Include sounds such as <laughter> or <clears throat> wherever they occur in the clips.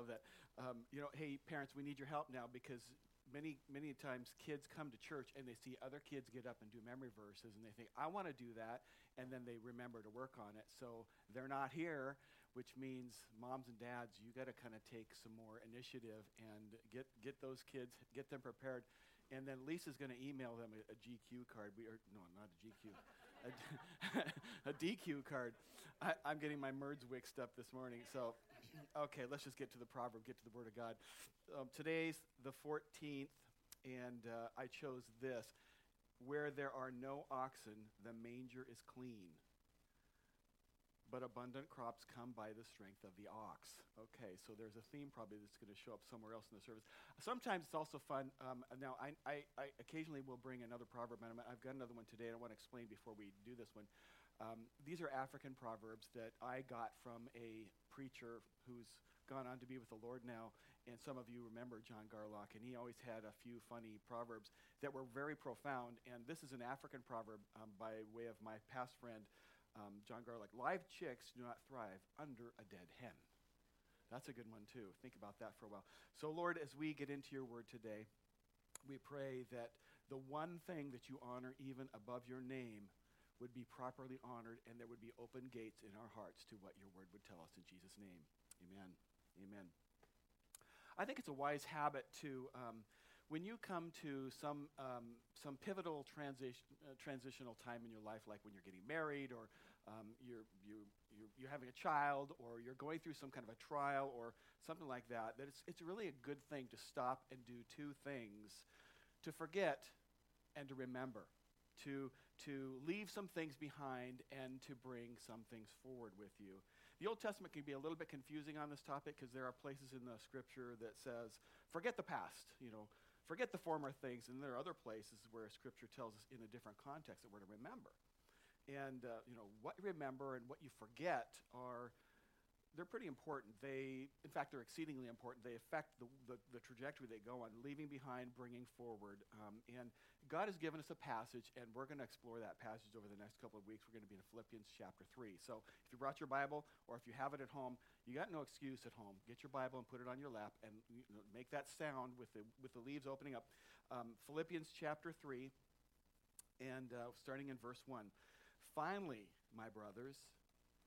love that. Um, you know, hey, parents, we need your help now because many, many times kids come to church and they see other kids get up and do memory verses and they think, I want to do that. And then they remember to work on it. So they're not here, which means moms and dads, you got to kind of take some more initiative and get, get those kids, get them prepared. And then Lisa's going to email them a, a, GQ card. We are, no, not a GQ, a, <laughs> a, DQ card. I, am getting my merds mixed up this morning. So, okay, let's just get to the proverb, get to the Word of God. Um, today's the 14th, and uh, I chose this. Where there are no oxen, the manger is clean but abundant crops come by the strength of the ox. Okay, so there's a theme probably that's going to show up somewhere else in the service. Sometimes it's also fun. Um, now, I, I, I, occasionally will bring another proverb, and I've got another one today. And I want to explain before we do this one. Um, these are African proverbs that I got from a preacher who's gone on to be with the Lord now. And some of you remember John Garlock, and he always had a few funny proverbs that were very profound. And this is an African proverb um, by way of my past friend um, John Garlock. live chicks do not thrive under a dead hen. That's a good one, too. Think about that for a while. So, Lord, as we get into your word today, we pray that the one thing that you honor even above your name would be properly honored and there would be open gates in our hearts to what your word would tell us in Jesus' name. Amen. Amen. I think it's a wise habit to. Um, when you come to some, um, some pivotal transition, uh, transitional time in your life, like when you're getting married or um, you're, you, you're, you're, having a child or you're going through some kind of a trial or something like that, that it's, it's really a good thing to stop and do two things to forget and to remember. To, to leave some things behind and to bring some things forward with you. The Old Testament can be a little bit confusing on this topic because there are places in the scripture that says, forget the past, you know, forget the former things. And there are other places where Scripture tells us in a different context that we're to remember. And, uh, you know, what you remember and what you forget are they're pretty important. They, in fact, they're exceedingly important. They affect the, the, the trajectory they go on, leaving behind, bringing forward. Um, and God has given us a passage, and we're going to explore that passage over the next couple of weeks. We're going to be in Philippians chapter 3. So if you brought your Bible, or if you have it at home, you got no excuse at home. Get your Bible and put it on your lap, and you know, make that sound with the, with the leaves opening up. Um, Philippians chapter 3, and uh, starting in verse 1. Finally, my brothers,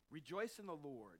rejoice in the Lord.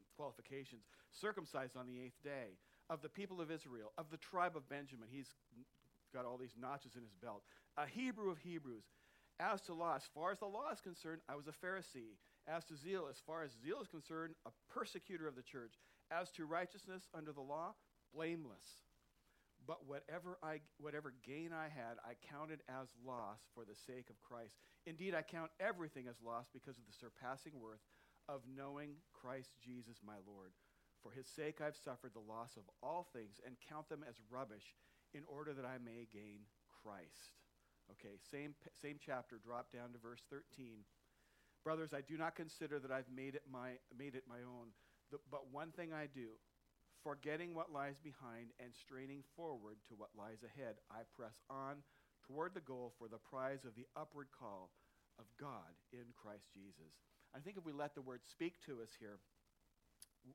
qualifications circumcised on the eighth day, of the people of Israel, of the tribe of Benjamin. He's got all these notches in his belt. A Hebrew of Hebrews. As to law, as far as the law is concerned, I was a Pharisee. As to zeal, as far as zeal is concerned, a persecutor of the church. As to righteousness under the law, blameless. But whatever, I, whatever gain I had, I counted as loss for the sake of Christ. Indeed, I count everything as loss because of the surpassing worth of knowing Christ Jesus my Lord. For his sake I've suffered the loss of all things and count them as rubbish in order that I may gain Christ. Okay, same, same chapter, drop down to verse 13. Brothers, I do not consider that I've made it my, made it my own, the, but one thing I do, forgetting what lies behind and straining forward to what lies ahead, I press on toward the goal for the prize of the upward call of God in Christ Jesus. I think if we let the word speak to us here,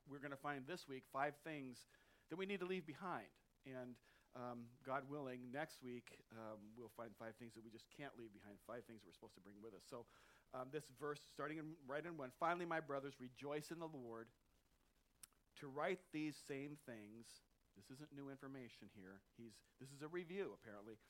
we're going to find this week five things that we need to leave behind. And um, God willing, next week um, we'll find five things that we just can't leave behind, five things that we're supposed to bring with us. So, um, this verse, starting in, right in one Finally, my brothers, rejoice in the Lord. To write these same things, this isn't new information here. He's, this is a review, apparently.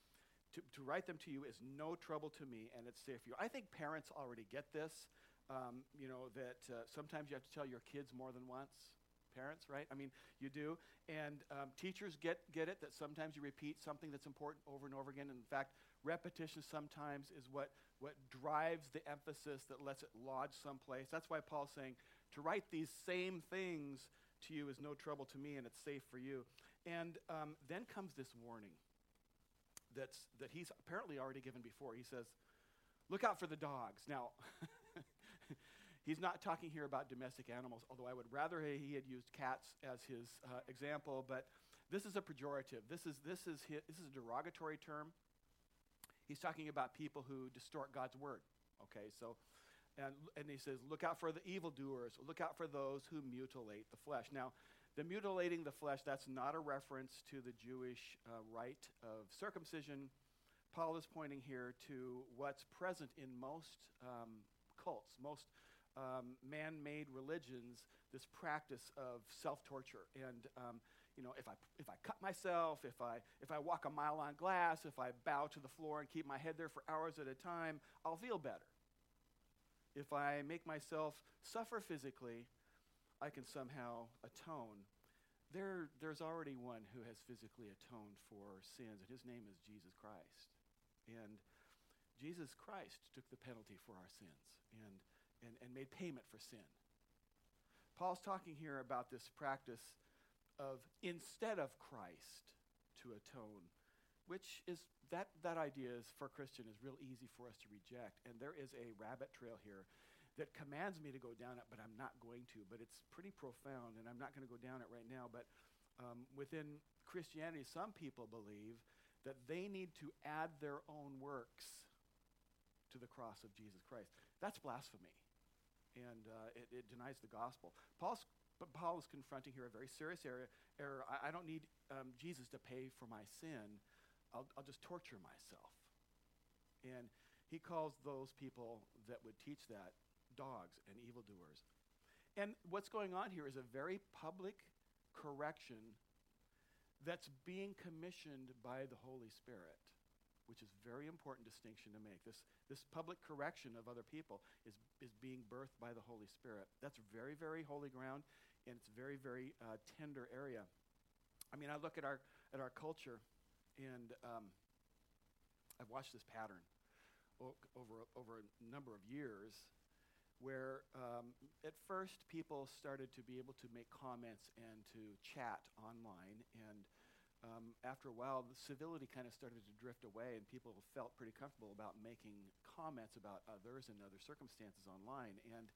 To, to write them to you is no trouble to me, and it's safe for you. I think parents already get this um, you know, that uh, sometimes you have to tell your kids more than once. Parents, right? I mean, you do. And um, teachers get, get it that sometimes you repeat something that's important over and over again. In fact, repetition sometimes is what, what drives the emphasis that lets it lodge someplace. That's why Paul's saying to write these same things to you is no trouble to me, and it's safe for you. And um, then comes this warning that's, that he's apparently already given before. He says, Look out for the dogs. Now, <laughs> he's not talking here about domestic animals, although I would rather he had used cats as his uh, example, but this is a pejorative. This is, this, is his, this is a derogatory term. He's talking about people who distort God's word. Okay, so, and, and he says, look out for the evildoers, look out for those who mutilate the flesh. Now, the mutilating the flesh, that's not a reference to the Jewish uh, rite of circumcision. Paul is pointing here to what's present in most um, cults, most um, man made religions, this practice of self torture. And, um, you know, if I, if I cut myself, if I, if I walk a mile on glass, if I bow to the floor and keep my head there for hours at a time, I'll feel better. If I make myself suffer physically, I can somehow atone. There, there's already one who has physically atoned for sins, and his name is Jesus Christ. And Jesus Christ took the penalty for our sins and, and, and made payment for sin. Paul's talking here about this practice of instead of Christ to atone, which is that, that idea is for Christian is real easy for us to reject. And there is a rabbit trail here that commands me to go down it, but I'm not going to. But it's pretty profound, and I'm not going to go down it right now. But um, within Christianity, some people believe that they need to add their own works to the cross of Jesus Christ. That's blasphemy and uh, it, it, denies the gospel. Paul's, Paul is confronting here a very serious area, error. I, I don't need um, Jesus to pay for my sin. I'll, I'll just torture myself. And he calls those people that would teach that dogs and evildoers. And what's going on here is a very public correction that's being commissioned by the Holy Spirit which is very important distinction to make. This, this public correction of other people is, is being birthed by the Holy Spirit. That's very, very holy ground, and it's very, very uh, tender area. I mean, I look at our, at our culture, and um, I've watched this pattern o- over, over a number of years where um, at first people started to be able to make comments and to chat online and um, after a while, the civility kind of started to drift away, and people felt pretty comfortable about making comments about others and other circumstances online. And,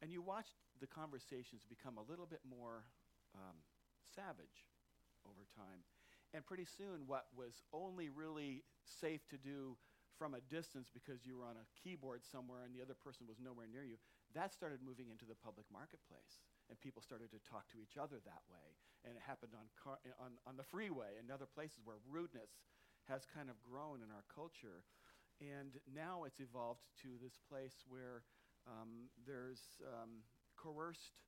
and you watched the conversations become a little bit more um, savage over time. And pretty soon, what was only really safe to do from a distance because you were on a keyboard somewhere and the other person was nowhere near you, that started moving into the public marketplace and people started to talk to each other that way. And it happened on, car, on, on the freeway and other places where rudeness has kind of grown in our culture. And now it's evolved to this place where um, there's um, coerced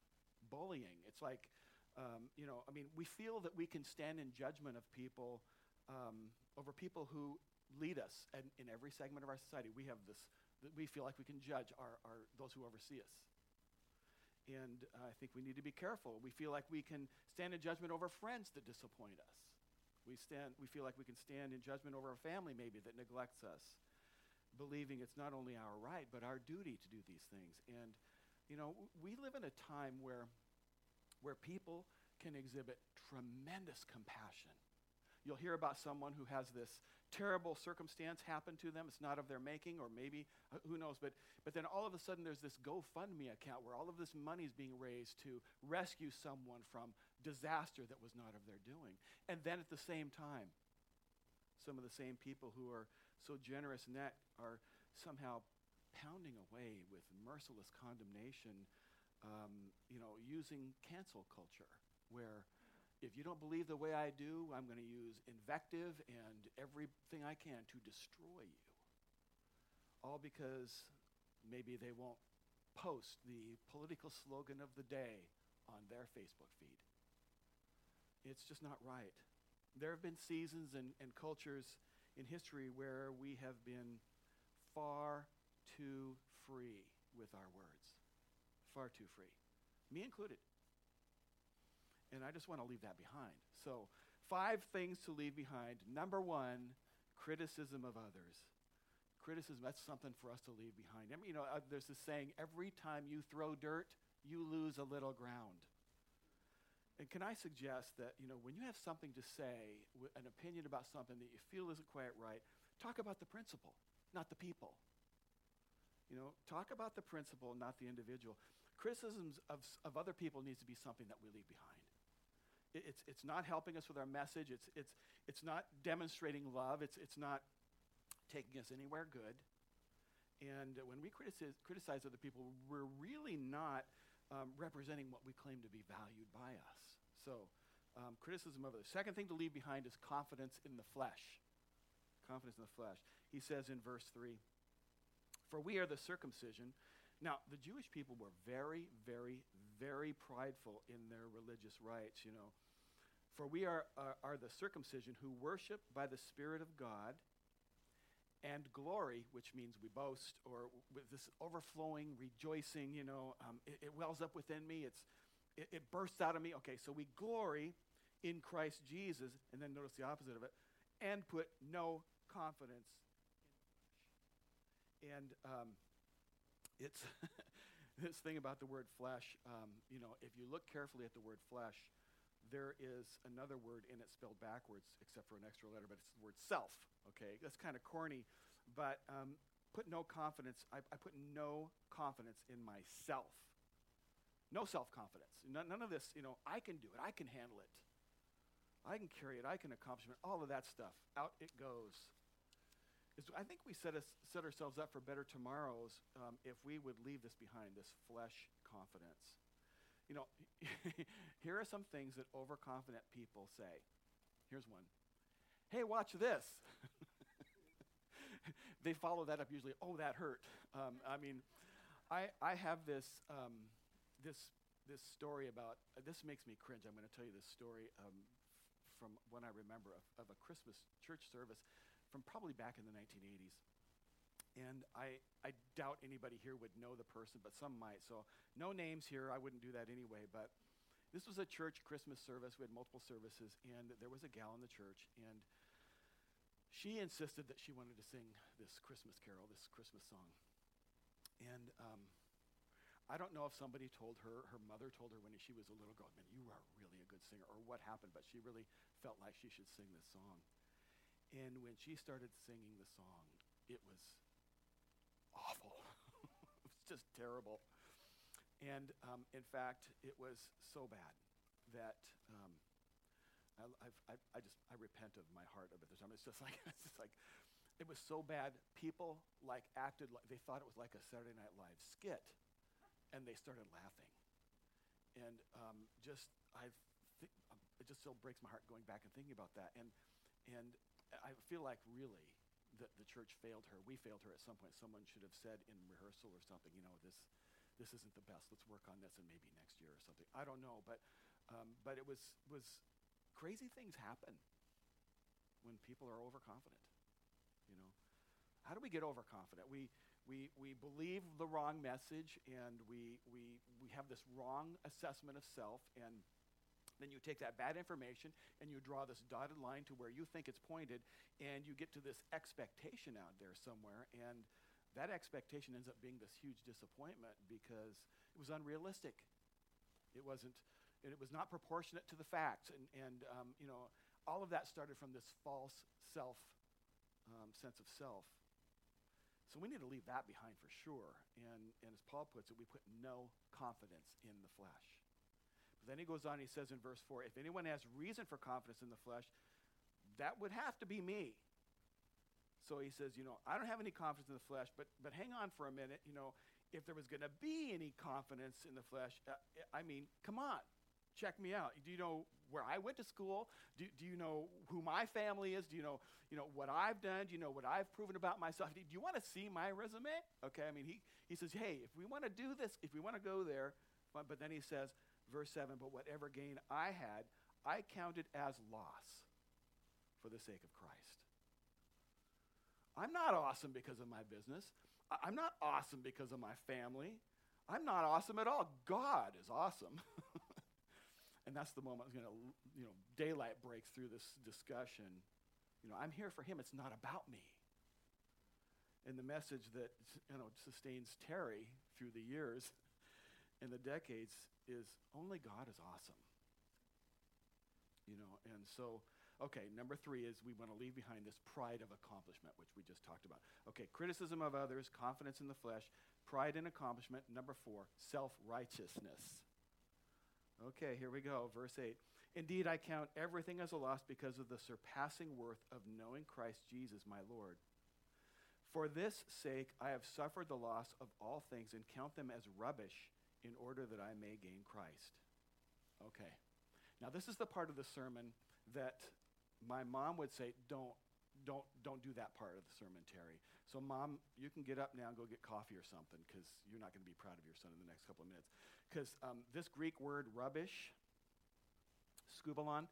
bullying. It's like, um, you know, I mean, we feel that we can stand in judgment of people um, over people who lead us and in every segment of our society. We have this, we feel like we can judge our, our, those who oversee us. And uh, I think we need to be careful. We feel like we can stand in judgment over friends that disappoint us. We, stand, we feel like we can stand in judgment over a family maybe that neglects us, believing it's not only our right, but our duty to do these things. And, you know, we live in a time where, where people can exhibit tremendous compassion. You'll hear about someone who has this terrible circumstance happened to them. It's not of their making, or maybe, uh, who knows. But, but then all of a sudden, there's this GoFundMe account where all of this money is being raised to rescue someone from disaster that was not of their doing. And then at the same time, some of the same people who are so generous in that are somehow pounding away with merciless condemnation, um, you know, using cancel culture, where if you don't believe the way I do, I'm going to use invective and everything I can to destroy you. All because maybe they won't post the political slogan of the day on their Facebook feed. It's just not right. There have been seasons and, and cultures in history where we have been far too free with our words. Far too free. Me included. And I just want to leave that behind. So, five things to leave behind. Number one, criticism of others. Criticism, that's something for us to leave behind. I mean, you know, uh, there's this saying every time you throw dirt, you lose a little ground. And can I suggest that, you know, when you have something to say, an opinion about something that you feel isn't quite right, talk about the principle, not the people. You know, talk about the principle, not the individual. Criticisms of, of other people needs to be something that we leave behind. It, it's, it's not helping us with our message. It's, it's, it's not demonstrating love. It's, it's not taking us anywhere good. And when we criticize, criticize other people, we're really not um, representing what we claim to be valued by us. So, um, criticism of others. Second thing to leave behind is confidence in the flesh. Confidence in the flesh. He says in verse 3 For we are the circumcision. Now, the Jewish people were very, very, very prideful in their religious rites, you know. For we are, are, are the circumcision who worship by the Spirit of God and glory, which means we boast, or with this overflowing rejoicing, you know, um, it, it, wells up within me. It's, it, it bursts out of me. Okay, so we glory in Christ Jesus, and then notice the opposite of it, and put no confidence in flesh. And um, it's <laughs> this thing about the word flesh, um, you know, if you look carefully at the word flesh, there is another word in it spelled backwards, except for an extra letter, but it's the word self. Okay, that's kind of corny, but um, put no confidence. I, I put no confidence in myself. No self confidence. None, none, of this, you know, I can do it, I can handle it, I can carry it, I can accomplish it, all of that stuff. Out it goes. Is, I think we set, us, set ourselves up for better tomorrows um, if we would leave this behind, this flesh confidence. You know, <laughs> here are some things that overconfident people say. Here's one Hey, watch this. <laughs> they follow that up usually, oh, that hurt. Um, I mean, I, I have this. Um, this this story about uh, this makes me cringe. I'm going to tell you this story um, from when I remember of, of, a Christmas church service from probably back in the 1980s. And I, I doubt anybody here would know the person, but some might. So no names here. I wouldn't do that anyway. But this was a church Christmas service. We had multiple services, and there was a gal in the church, and she insisted that she wanted to sing this Christmas carol, this Christmas song. And um, I don't know if somebody told her, her mother told her when she was a little girl, man, you are really a good singer, or what happened, but she really felt like she should sing this song. And when she started singing the song, it was awful. <laughs> it was just terrible. And um, in fact, it was so bad that um, I, I, I, just I repent of my heart of it. It's just like <laughs> it's just like it was so bad. People like acted like they thought it was like a Saturday Night Live skit and they started laughing. And um, just, I th- it just still breaks my heart going back and thinking about that. And, and I feel like really that the church failed her. We failed her at some point. Someone should have said in rehearsal or something, you know, this, this isn't the best. Let's work on this and maybe next year or something. I don't know, but, um, but it was, was crazy things happen when people are overconfident. You know, how do we get overconfident? We, we, we believe the wrong message and we, we, we have this wrong assessment of self and then you take that bad information and you draw this dotted line to where you think it's pointed and you get to this expectation out there somewhere and that expectation ends up being this huge disappointment because it was unrealistic it wasn't and it was not proportionate to the facts and, and um, you know all of that started from this false self um, sense of self so we need to leave that behind for sure. And, and as Paul puts it, we put no confidence in the flesh. Then he goes on, he says in verse 4 if anyone has reason for confidence in the flesh, that would have to be me. So he says, you know, I don't have any confidence in the flesh, but, but hang on for a minute. You know, if there was going to be any confidence in the flesh, uh, I mean, come on check me out. Do you know where I went to school? Do, do you know who my family is? Do you know, you know what I've done? Do you know what I've proven about myself? Do you want to see my resume? Okay, I mean, he, he says, hey, if we want to do this, if we want to go there, but then he says, verse 7, but whatever gain I had, I counted as loss for the sake of Christ. I'm not awesome because of my business. I'm not awesome because of my family. I'm not awesome at all. God is awesome. <laughs> And that's the moment, you know, you know, daylight breaks through this discussion. You know, I'm here for him. It's not about me. And the message that, you know, sustains Terry through the years <laughs> and the decades is only God is awesome. You know, and so, okay, number three is we want to leave behind this pride of accomplishment, which we just talked about. Okay, criticism of others, confidence in the flesh, pride in accomplishment. Number four, self righteousness. Okay, here we go. Verse 8. Indeed, I count everything as a loss because of the surpassing worth of knowing Christ Jesus, my Lord. For this sake, I have suffered the loss of all things and count them as rubbish in order that I may gain Christ. Okay. Now, this is the part of the sermon that my mom would say, don't, don't, don't do that part of the sermon, Terry. So, mom, you can get up now and go get coffee or something because you're not going to be proud of your son in the next couple of minutes. Because um, this Greek word, rubbish, skubalon,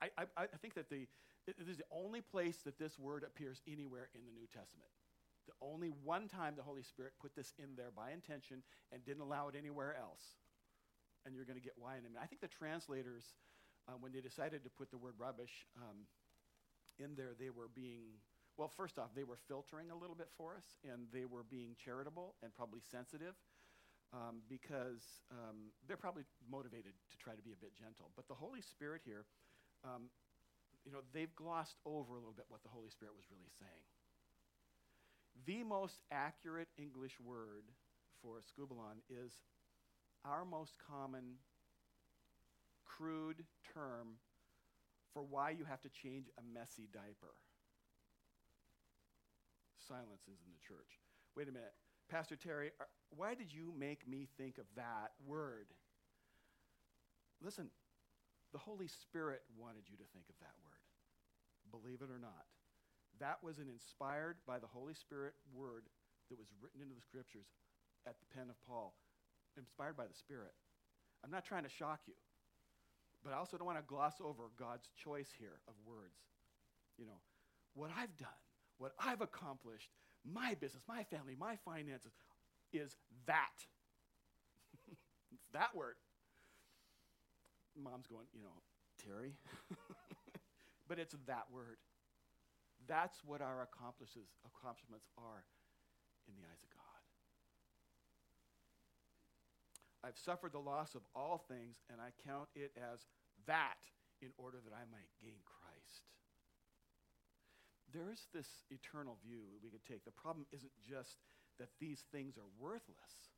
I, I, I think that the, it is the only place that this word appears anywhere in the New Testament. The only one time the Holy Spirit put this in there by intention and didn't allow it anywhere else. And you're going to get why in a minute. I think the translators, uh, when they decided to put the word rubbish um, in there, they were being, well, first off, they were filtering a little bit for us, and they were being charitable and probably sensitive. Um, because um, they're probably motivated to try to be a bit gentle. But the Holy Spirit here, um, you know, they've glossed over a little bit what the Holy Spirit was really saying. The most accurate English word for skubalon is our most common crude term for why you have to change a messy diaper. Silence is in the church. Wait a minute. Pastor Terry, are, why did you make me think of that word? Listen, the Holy Spirit wanted you to think of that word. Believe it or not. That was an inspired by the Holy Spirit word that was written into the scriptures at the pen of Paul, inspired by the Spirit. I'm not trying to shock you, but I also don't want to gloss over God's choice here of words. You know, what I've done, what I've accomplished, my business, my family, my finances, is that. <laughs> it's that word. Mom's going, you know, Terry. <laughs> but it's that word. That's what our accomplishments are in the eyes of God. I've suffered the loss of all things, and I count it as that in order that I might gain Christ. There is this eternal view we could take. The problem isn't just that these things are worthless,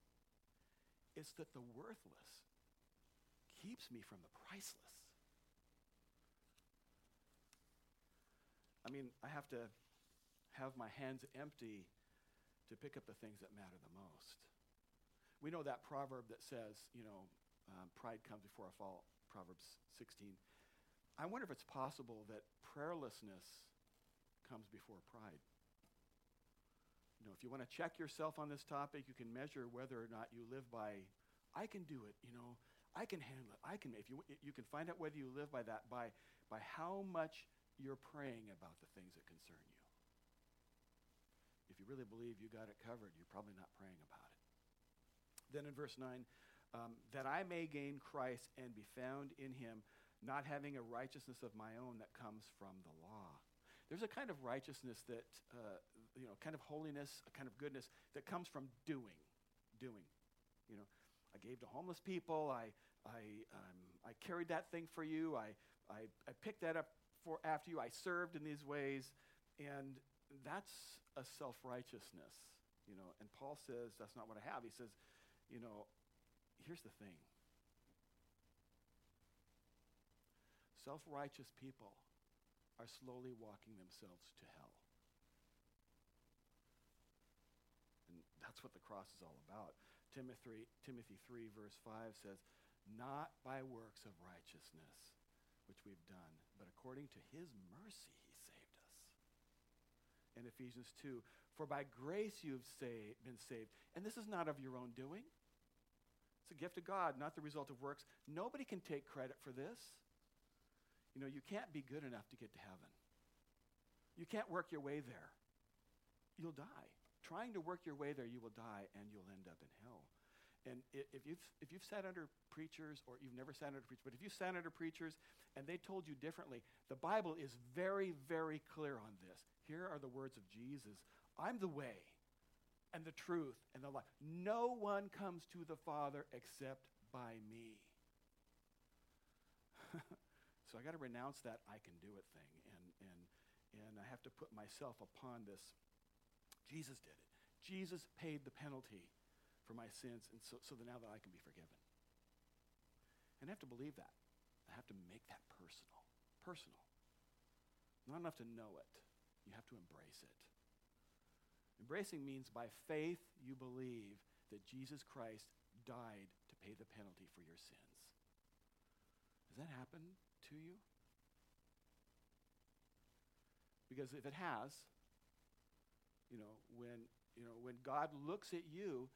it's that the worthless keeps me from the priceless. I mean, I have to have my hands empty to pick up the things that matter the most. We know that proverb that says, you know, um, pride comes before a fall, Proverbs 16. I wonder if it's possible that prayerlessness comes before pride. You know, if you want to check yourself on this topic, you can measure whether or not you live by, I can do it, you know, I can handle it, I can, if you, you can find out whether you live by that, by, by how much you're praying about the things that concern you. If you really believe you got it covered, you're probably not praying about it. Then in verse 9, um, that I may gain Christ and be found in him, not having a righteousness of my own that comes from the law. There's a kind of righteousness that, uh, you know, kind of holiness, a kind of goodness that comes from doing. Doing. You know, I gave to homeless people. I, I, um, I carried that thing for you. I, I, I picked that up for after you I served in these ways, and that's a self righteousness, you know. And Paul says that's not what I have. He says, you know, here's the thing. Self righteous people are slowly walking themselves to hell. And that's what the cross is all about. Timothy, Timothy 3, verse 5 says, Not by works of righteousness which we've done, but according to his mercy he saved us. In Ephesians 2, for by grace you've been saved. And this is not of your own doing. It's a gift of God, not the result of works. Nobody can take credit for this. You know, you can't be good enough to get to heaven. You can't work your way there. You'll die. Trying to work your way there, you will die and you'll end up in hell. And if you've, if you've sat under preachers, or you've never sat under preachers, but if you sat under preachers and they told you differently, the Bible is very, very clear on this. Here are the words of Jesus I'm the way and the truth and the life. No one comes to the Father except by me. <laughs> So I got to renounce that I can do it thing. And, and, and I have to put myself upon this. Jesus did it. Jesus paid the penalty for my sins, and so, so that now that I can be forgiven. And I have to believe that. I have to make that personal. Personal. Not enough to know it. You have to embrace it. Embracing means by faith you believe that Jesus Christ died to pay the penalty for your sins. Has that happened to you? Because if it has, you know, when, you know, when God looks at you,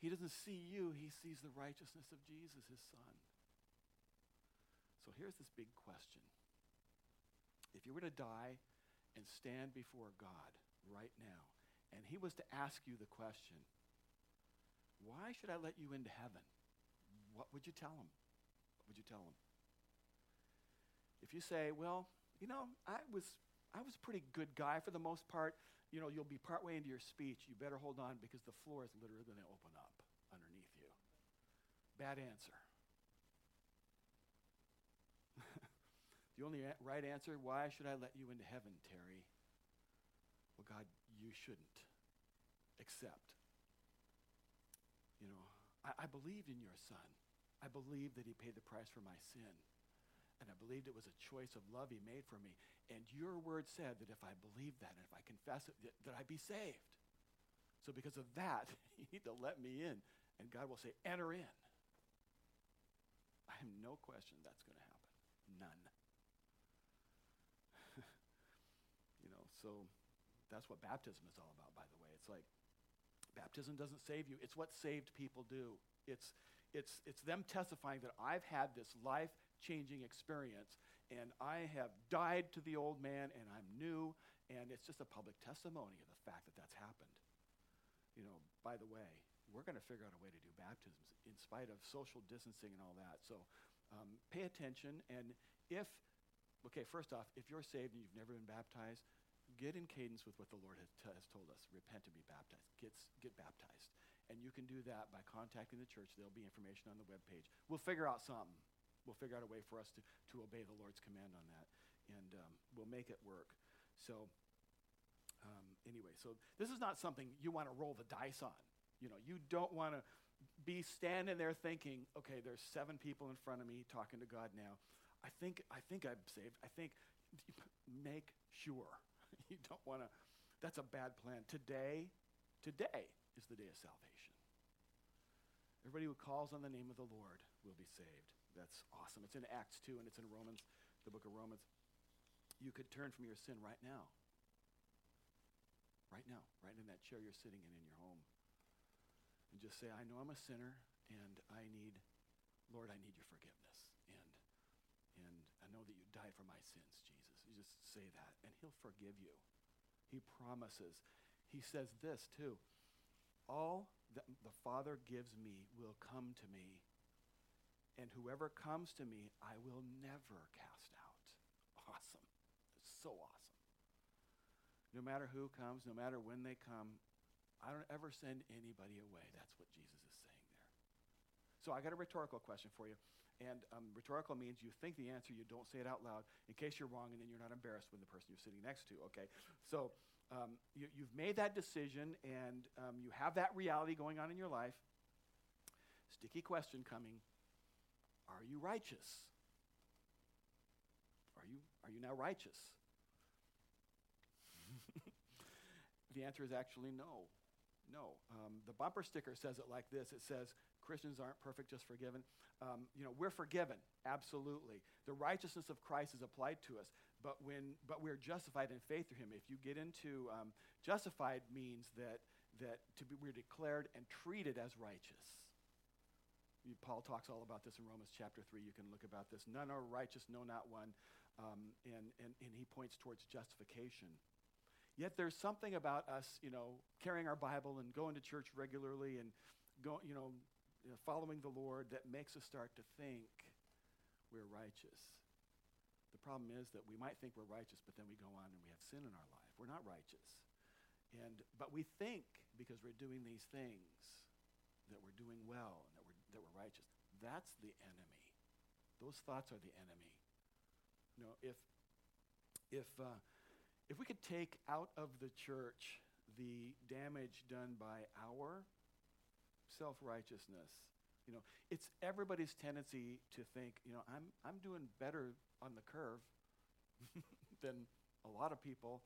he doesn't see you, he sees the righteousness of Jesus, his son. So here's this big question. If you were to die and stand before God right now, and he was to ask you the question, why should I let you into heaven? What would you tell him? What would you tell him? If you say, well, you know, I was, I was a pretty good guy for the most part, you know, you'll be partway into your speech. You better hold on because the floor is literally going to open up underneath you. Bad answer. <laughs> the only right answer why should I let you into heaven, Terry? Well, God, you shouldn't. Except, you know, I, I believed in your son. I believed that he paid the price for my sin. And I believed it was a choice of love he made for me. And your word said that if I believe that and if I confess it, that, that I'd be saved. So because of that, <laughs> you need to let me in. And God will say, enter in. I have no question that's going to happen. None. <laughs> you know, so that's what baptism is all about, by the way. It's like baptism doesn't save you. It's what saved people do. It's, it's, it's them testifying that I've had this life changing experience and I have died to the old man and I'm new. And it's just a public testimony of the fact that that's happened. You know, by the way, we're going to figure out a way to do baptisms in spite of social distancing and all that. So um, pay attention. And if, okay, first off, if you're saved and you've never been baptized, get in cadence with what the Lord has, t- has told us. Repent and be baptized. Get, get baptized. And you can do that by contacting the church. There'll be information on the webpage. We'll figure out something. We'll figure out a way for us to, to obey the Lord's command on that. And um, we'll make it work. So, um, anyway, so this is not something you want to roll the dice on. You know, you don't want to be standing there thinking, okay, there's seven people in front of me talking to God now. I think, I think I'm saved. I think, make sure. <laughs> you don't want to, that's a bad plan. Today, today is the day of salvation. Everybody who calls on the name of the Lord will be saved. That's awesome. It's in Acts 2 and it's in Romans, the book of Romans. You could turn from your sin right now. Right now, right in that chair you're sitting in in your home. And just say, I know I'm a sinner and I need, Lord, I need your forgiveness. And, and I know that you died for my sins, Jesus. You just say that and he'll forgive you. He promises. He says this too. All that the Father gives me will come to me and whoever comes to me, I will never cast out. <laughs> Awesome. It's so awesome. No matter who comes, no matter when they come, I don't ever send anybody away. That's what Jesus is saying there. So I got a rhetorical question for you. And um, rhetorical means you think the answer, you don't say it out loud in case you're wrong, and then you're not embarrassed when the person you're sitting next to, okay? So um, you, have made that decision, and um, you have that reality going on in your life. Sticky question coming are you righteous? Are you, are you now righteous? <laughs> the answer is actually no. No. Um, the bumper sticker says it like this it says, Christians aren't perfect, just forgiven. Um, you know, we're forgiven, absolutely. The righteousness of Christ is applied to us, but, when, but we're justified in faith through him. If you get into um, justified means that, that to be, we're declared and treated as righteous. Paul talks all about this in Romans chapter 3. You can look about this. None are righteous, no, not one. Um, and, and, and he points towards justification. Yet there's something about us, you know, carrying our Bible and going to church regularly and, go, you know, following the Lord that makes us start to think we're righteous. The problem is that we might think we're righteous, but then we go on and we have sin in our life. We're not righteous. And, but we think because we're doing these things that we're doing well that we're righteous. That's the enemy. Those thoughts are the enemy. You know, if if uh, if we could take out of the church the damage done by our self righteousness, you know, it's everybody's tendency to think, you know, I'm, I'm doing better on the curve <laughs> than a lot of people.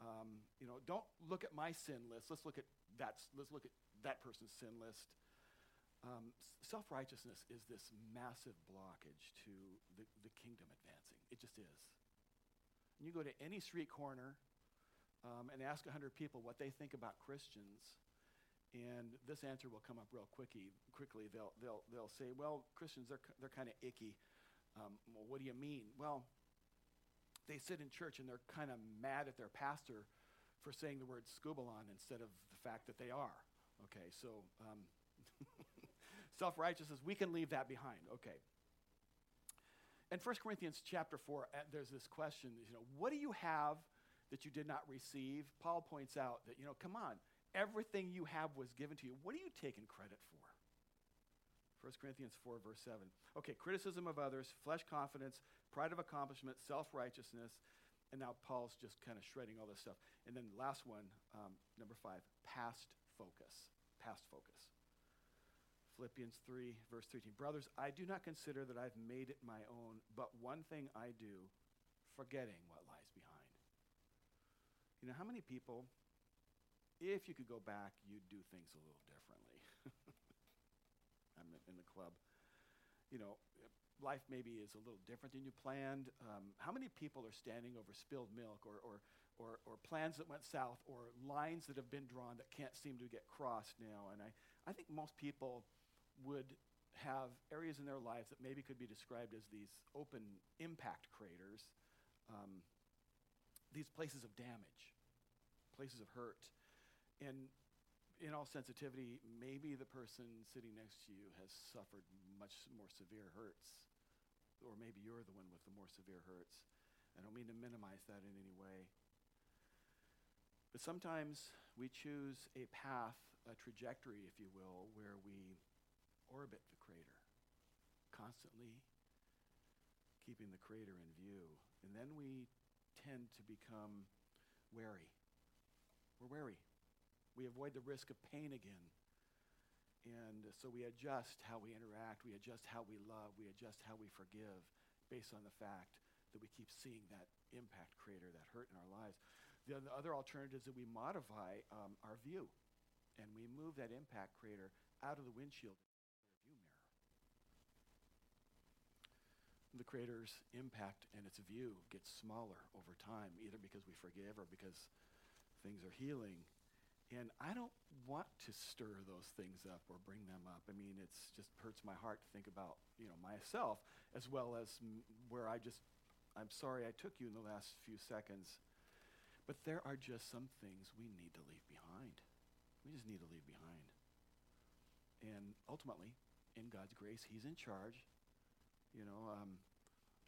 Um, you know, don't look at my sin list. Let's look at that. Let's look at that person's sin list. Um, self righteousness is this massive blockage to the, the kingdom advancing. It just is. And you go to any street corner um, and ask 100 people what they think about Christians, and this answer will come up real quickly. Quickly, they'll they'll they'll say, "Well, Christians they're they're kind of icky." Um, well, what do you mean? Well, they sit in church and they're kind of mad at their pastor for saying the word skubalon instead of the fact that they are. Okay, so um, <laughs> self righteousness, we can leave that behind. Okay. In 1 Corinthians chapter 4, uh, there's this question, you know, what do you have that you did not receive? Paul points out that, you know, come on, Everything you have was given to you. What are you taking credit for? 1 Corinthians 4, verse 7. Okay, criticism of others, flesh confidence, pride of accomplishment, self righteousness. And now Paul's just kind of shredding all this stuff. And then the last one, um, number five, past focus. Past focus. Philippians 3, verse 13. Brothers, I do not consider that I've made it my own, but one thing I do, forgetting what lies behind. You know, how many people if you could go back, you'd do things a little differently. <laughs> I'm in the club. You know, life maybe is a little different than you planned. Um, how many people are standing over spilled milk or, or, or, or, plans that went south or lines that have been drawn that can't seem to get crossed now? And I, I think most people would have areas in their lives that maybe could be described as these open impact craters, um, these places of damage, places of hurt. And in all sensitivity, maybe the person sitting next to you has suffered much more severe hurts, or maybe you're the one with the more severe hurts. I don't mean to minimize that in any way. But sometimes we choose a path, a trajectory, if you will, where we orbit the crater, constantly keeping the crater in view. And then we tend to become wary. We're wary. We avoid the risk of pain again. And so we adjust how we interact, we adjust how we love, we adjust how we forgive based on the fact that we keep seeing that impact crater, that hurt in our lives. The other alternative is that we modify um, our view, and we move that impact crater out of the windshield view mirror. The crater's impact and its view gets smaller over time, either because we forgive or because things are healing. And I don't want to stir those things up or bring them up. I mean, it's just hurts my heart to think about, you know, myself as well as m- where I just, I'm sorry I took you in the last few seconds. But there are just some things we need to leave behind. We just need to leave behind. And ultimately, in God's grace, He's in charge. You know, um,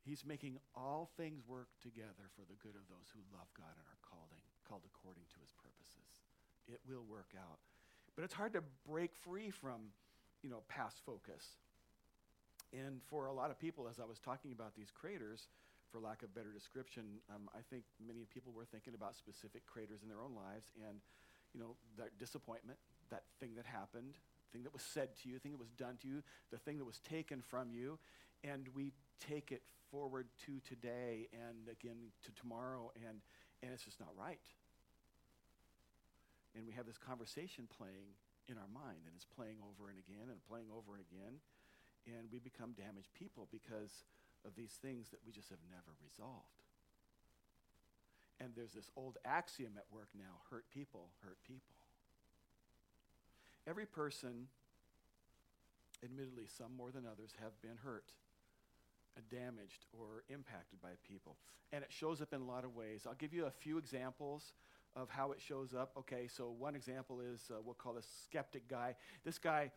He's making all things work together for the good of those who love God and are called, called according to His purposes it will work out. But it's hard to break free from, you know, past focus. And for a lot of people, as I was talking about these craters, for lack of better description, um, I think many people were thinking about specific craters in their own lives and, you know, that disappointment, that thing that happened, thing that was said to you, thing that was done to you, the thing that was taken from you, and we take it forward to today and again to tomorrow, and, and it's just not right and we have this conversation playing in our mind, and it's playing over and again and playing over and again, and we become damaged people because of these things that we just have never resolved. And there's this old axiom at work now hurt people, hurt people. Every person, admittedly, some more than others, have been hurt, damaged, or impacted by people. And it shows up in a lot of ways. I'll give you a few examples of how it shows up. Okay, so one example is uh, we'll call this skeptic guy. This guy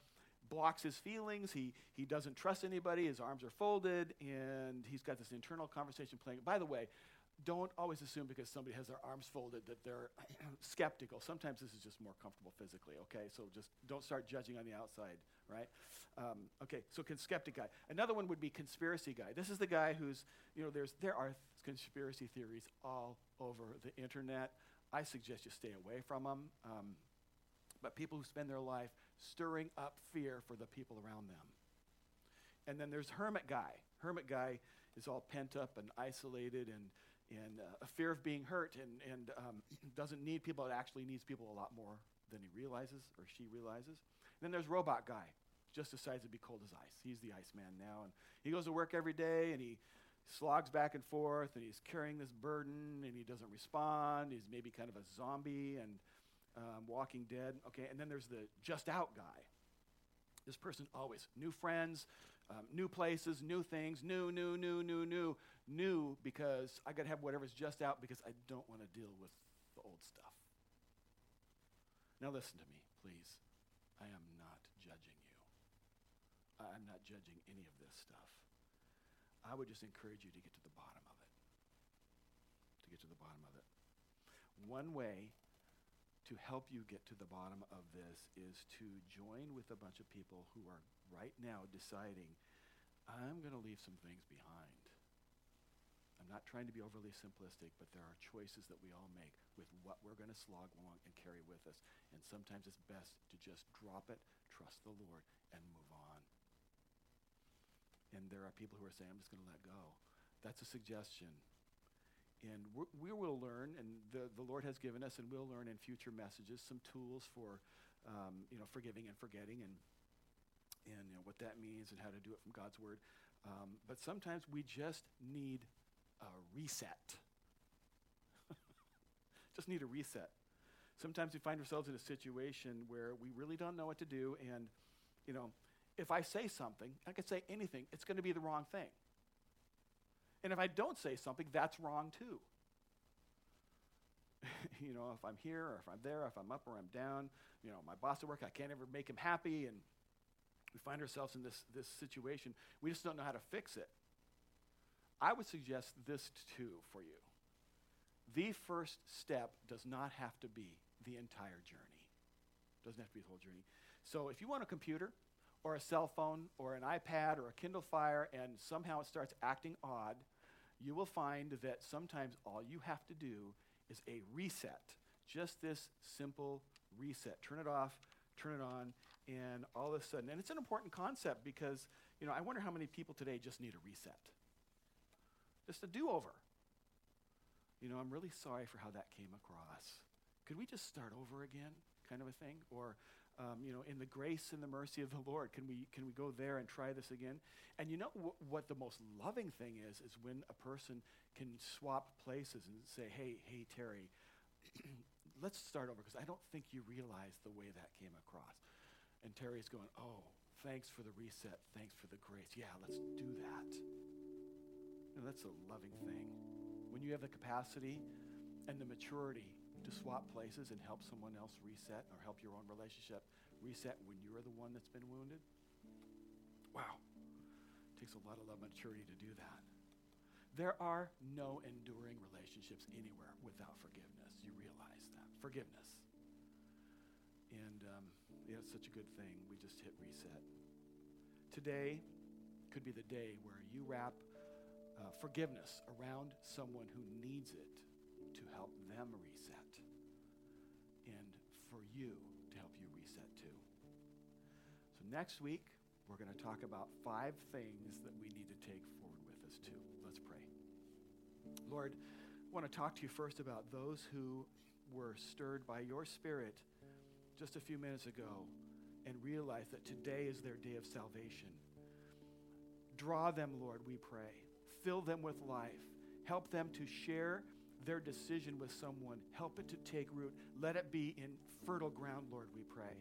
blocks his feelings. He, he doesn't trust anybody. His arms are folded, and he's got this internal conversation playing. By the way, don't always assume because somebody has their arms folded that they're <clears throat> skeptical. Sometimes this is just more comfortable physically, okay? So just don't start judging on the outside, right? Um, okay, so con- skeptic guy. Another one would be conspiracy guy. This is the guy who's, you know, there's, there are conspiracy theories all over the internet. I suggest you stay away from them. Um, but people who spend their life stirring up fear for the people around them. And then there's hermit guy. Hermit guy is all pent up and isolated and and uh, a fear of being hurt and, and um, doesn't need people. It actually needs people a lot more than he realizes or she realizes. And then there's robot guy, just decides to be cold as ice. He's the Iceman now, and he goes to work every day and he slogs back and forth and he's carrying this burden and he doesn't respond. He's maybe kind of a zombie and um, Walking Dead. Okay, and then there's the just out guy. This person always new friends, um, new places, new things, new, new, new, new, new, new, because I got to have whatever's just out because I don't want to deal with the old stuff. Now, listen to me, please. I am not judging you. I'm not judging any of this stuff. I would just encourage you to get to the bottom of it. To get to the bottom of it. One way to help you get to the bottom of this is to join with a bunch of people who are right now deciding, I'm going to leave some things behind. I'm not trying to be overly simplistic, but there are choices that we all make with what we're going to slog along and carry with us. And sometimes it's best to just drop it, trust the Lord, and move on. And there are people who are saying, I'm just going to let go. That's a suggestion. And we will learn, and the, the Lord has given us, and we'll learn in future messages some tools for, um, you know, forgiving and forgetting, and and you know, what that means, and how to do it from God's word. Um, but sometimes we just need a reset. <laughs> just need a reset. Sometimes we find ourselves in a situation where we really don't know what to do, and you know, if I say something, I could say anything, it's going to be the wrong thing. And if I don't say something, that's wrong too. <laughs> you know, if I'm here or if I'm there, if I'm up or I'm down, you know, my boss at work, I can't ever make him happy, and we find ourselves in this, this situation. We just don't know how to fix it. I would suggest this too for you. The first step does not have to be the entire journey. Doesn't have to be the whole journey. So if you want a computer, or a cell phone or an iPad or a Kindle Fire and somehow it starts acting odd, you will find that sometimes all you have to do is a reset. Just this simple reset. Turn it off, turn it on, and all of a sudden, and it's an important concept because, you know, I wonder how many people today just need a reset. Just a do over. You know, I'm really sorry for how that came across. Could we just start over again, kind of a thing? Or, um, you know, in the grace and the mercy of the Lord, can we, can we go there and try this again? And you know wh- what the most loving thing is, is when a person can swap places and say, hey, hey, Terry, <clears throat> let's start over because I don't think you realize the way that came across. And Terry's going, oh, thanks for the reset. Thanks for the grace. Yeah, let's do that. Know, that's a loving thing. When you have the capacity and the maturity to swap places and help someone else reset or help your own relationship reset when you're the one that's been wounded? Wow. It takes a lot of love and maturity to do that. There are no enduring relationships anywhere without forgiveness. You realize that. Forgiveness. And um, yeah, it's such a good thing. We just hit reset. Today could be the day where you wrap uh, forgiveness around someone who needs it to help them reset and for you to help you reset too. So next week, we're going to talk about five things that we need to take forward with us too. Let's pray. Lord, I want to talk to you first about those who were stirred by your spirit just a few minutes ago and realize that today is their day of salvation. Draw them, Lord, we pray. Fill them with life. Help them to share their decision with someone. Help it to take root. Let it be in fertile ground, Lord, we pray.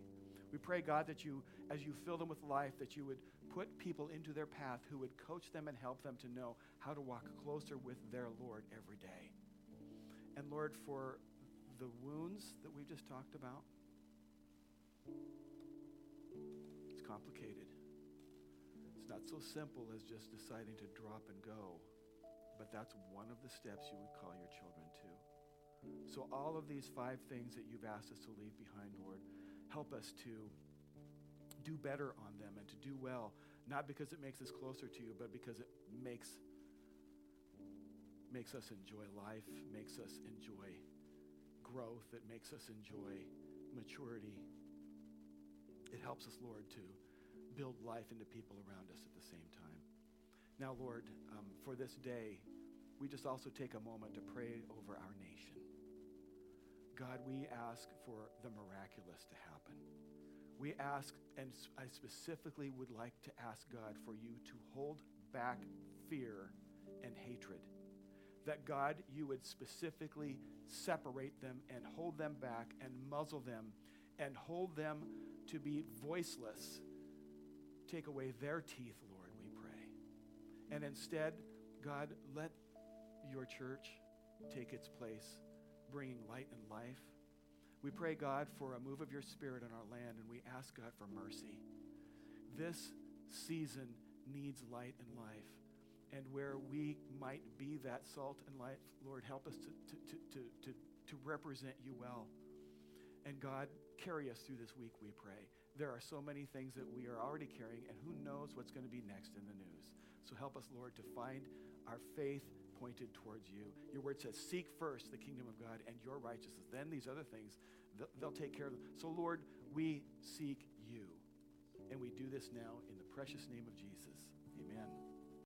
We pray, God, that you, as you fill them with life, that you would put people into their path who would coach them and help them to know how to walk closer with their Lord every day. And Lord, for the wounds that we've just talked about, it's complicated. It's not so simple as just deciding to drop and go. but that's one of the steps you would call your children to. So, all of these five things that you've asked us to leave behind, Lord, help us to do better on them and to do well, not because it makes us closer to you, but because it makes, makes us enjoy life, makes us enjoy growth, it makes us enjoy maturity. It helps us, Lord, to build life into people around us at the same time. Now, Lord, um, for this day, we just also take a moment to pray over our nation. God, we ask for the miraculous to happen. We ask, and I specifically would like to ask God for you to hold back fear and hatred. That God, you would specifically separate them and hold them back and muzzle them and hold them to be voiceless. Take away their teeth, Lord, we pray. And instead, God, let your church take its place bringing light and life. We pray, God, for a move of your spirit in our land, and we ask, God, for mercy. This season needs light and life. And where we might be that salt and light, Lord, help us to, to, to, to, to, to represent you well. And God, carry us through this week, we pray. There are so many things that we are already carrying, and who knows what's going to be next in the news. So help us, Lord, to find our faith pointed towards you. Your word says, Seek first the kingdom of God and your righteousness. Then these other things, they'll, they'll take care of them. So, Lord, we seek you. And we do this now in the precious name of Jesus. Amen.